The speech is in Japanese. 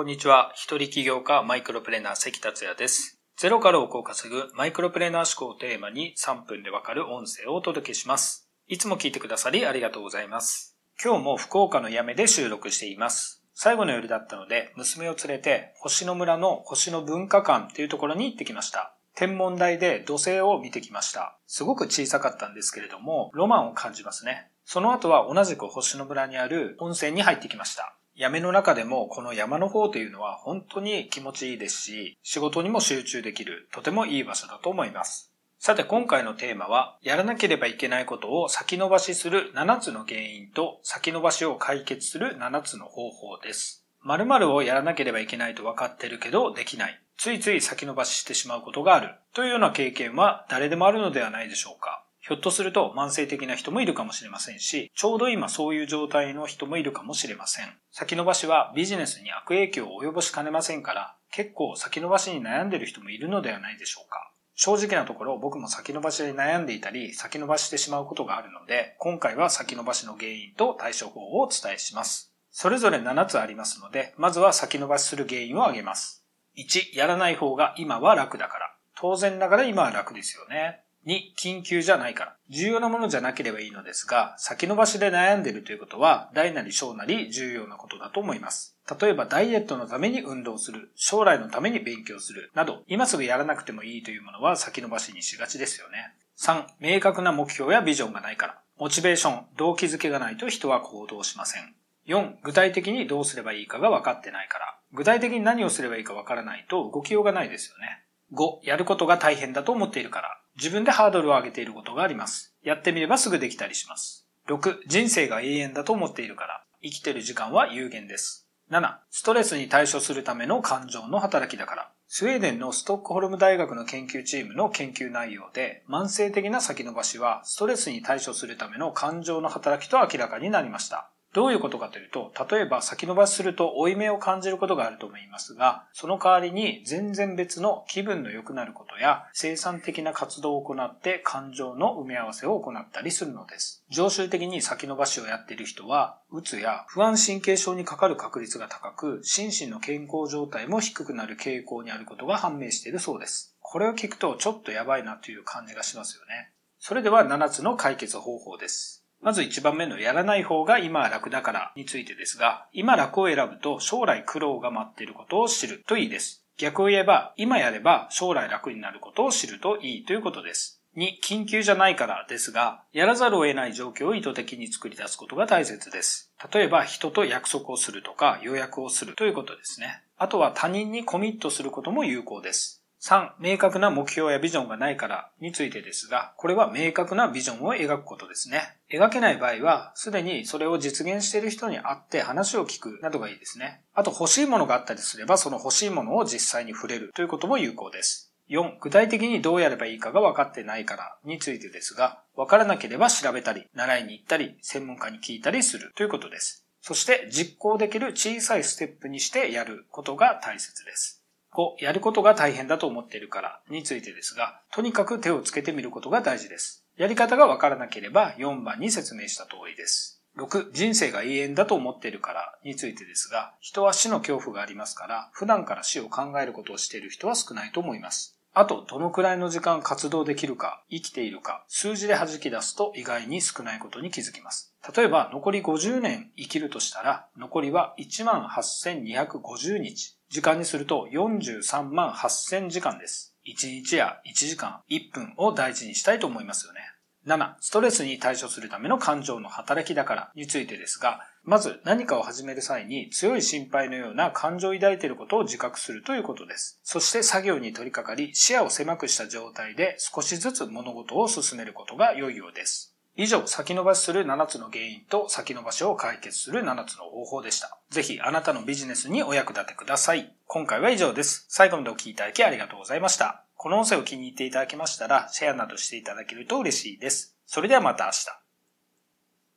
こんにちは。一人起業家マイクロプレーナー関達也です。ゼロから億を稼ぐマイクロプレーナー思考をテーマに3分でわかる音声をお届けします。いつも聞いてくださりありがとうございます。今日も福岡のやめで収録しています。最後の夜だったので、娘を連れて星野村の星野文化館っていうところに行ってきました。天文台で土星を見てきました。すごく小さかったんですけれども、ロマンを感じますね。その後は同じく星野村にある温泉に入ってきました。闇の中でもこの山の方というのは本当に気持ちいいですし、仕事にも集中できるとてもいい場所だと思います。さて今回のテーマは、やらなければいけないことを先延ばしする7つの原因と先延ばしを解決する7つの方法です。〇〇をやらなければいけないと分かってるけどできない。ついつい先延ばししてしまうことがある。というような経験は誰でもあるのではないでしょうか。ひょっとすると慢性的な人もいるかもしれませんし、ちょうど今そういう状態の人もいるかもしれません。先延ばしはビジネスに悪影響を及ぼしかねませんから、結構先延ばしに悩んでいる人もいるのではないでしょうか。正直なところ僕も先延ばしで悩んでいたり、先延ばしてしまうことがあるので、今回は先延ばしの原因と対処法をお伝えします。それぞれ7つありますので、まずは先延ばしする原因を挙げます。1、やらない方が今は楽だから。当然ながら今は楽ですよね。2、緊急じゃないから。重要なものじゃなければいいのですが、先延ばしで悩んでいるということは、大なり小なり重要なことだと思います。例えば、ダイエットのために運動する、将来のために勉強する、など、今すぐやらなくてもいいというものは先延ばしにしがちですよね。3、明確な目標やビジョンがないから。モチベーション、動機づけがないと人は行動しません。4、具体的にどうすればいいかが分かってないから。具体的に何をすればいいか分からないと動きようがないですよね。5、やることが大変だと思っているから。自分でハードルを上げていることがあります。やってみればすぐできたりします。6、人生が永遠だと思っているから。生きてる時間は有限です。7、ストレスに対処するための感情の働きだから。スウェーデンのストックホルム大学の研究チームの研究内容で、慢性的な先延ばしは、ストレスに対処するための感情の働きと明らかになりました。どういうことかというと、例えば先延ばしすると負い目を感じることがあると思いますが、その代わりに全然別の気分の良くなることや生産的な活動を行って感情の埋め合わせを行ったりするのです。常習的に先延ばしをやっている人は、うつや不安神経症にかかる確率が高く、心身の健康状態も低くなる傾向にあることが判明しているそうです。これを聞くとちょっとやばいなという感じがしますよね。それでは7つの解決方法です。まず1番目のやらない方が今は楽だからについてですが、今楽を選ぶと将来苦労が待っていることを知るといいです。逆を言えば、今やれば将来楽になることを知るといいということです。2、緊急じゃないからですが、やらざるを得ない状況を意図的に作り出すことが大切です。例えば、人と約束をするとか予約をするということですね。あとは他人にコミットすることも有効です。3、明確な目標やビジョンがないからについてですが、これは明確なビジョンを描くことですね。描けない場合は、すでにそれを実現している人に会って話を聞くなどがいいですね。あと欲しいものがあったりすれば、その欲しいものを実際に触れるということも有効です。4、具体的にどうやればいいかが分かってないからについてですが、分からなければ調べたり、習いに行ったり、専門家に聞いたりするということです。そして実行できる小さいステップにしてやることが大切です。を、やることが大変だと思っているからについてですが、とにかく手をつけてみることが大事です。やり方がわからなければ4番に説明した通りです。6、人生が永遠だと思っているからについてですが、人は死の恐怖がありますから、普段から死を考えることをしている人は少ないと思います。あと、どのくらいの時間活動できるか、生きているか、数字で弾き出すと意外に少ないことに気づきます。例えば、残り50年生きるとしたら、残りは18,250日。時間にすると43万8000時間です。1日や1時間、1分を大事にしたいと思いますよね。7、ストレスに対処するための感情の働きだからについてですが、まず何かを始める際に強い心配のような感情を抱いていることを自覚するということです。そして作業に取り掛かり視野を狭くした状態で少しずつ物事を進めることが良いようです。以上、先延ばしする7つの原因と先延ばしを解決する7つの方法でした。ぜひあなたのビジネスにお役立てください。今回は以上です。最後までお聴きいただきありがとうございました。この音声を気に入っていただけましたら、シェアなどしていただけると嬉しいです。それではまた明日。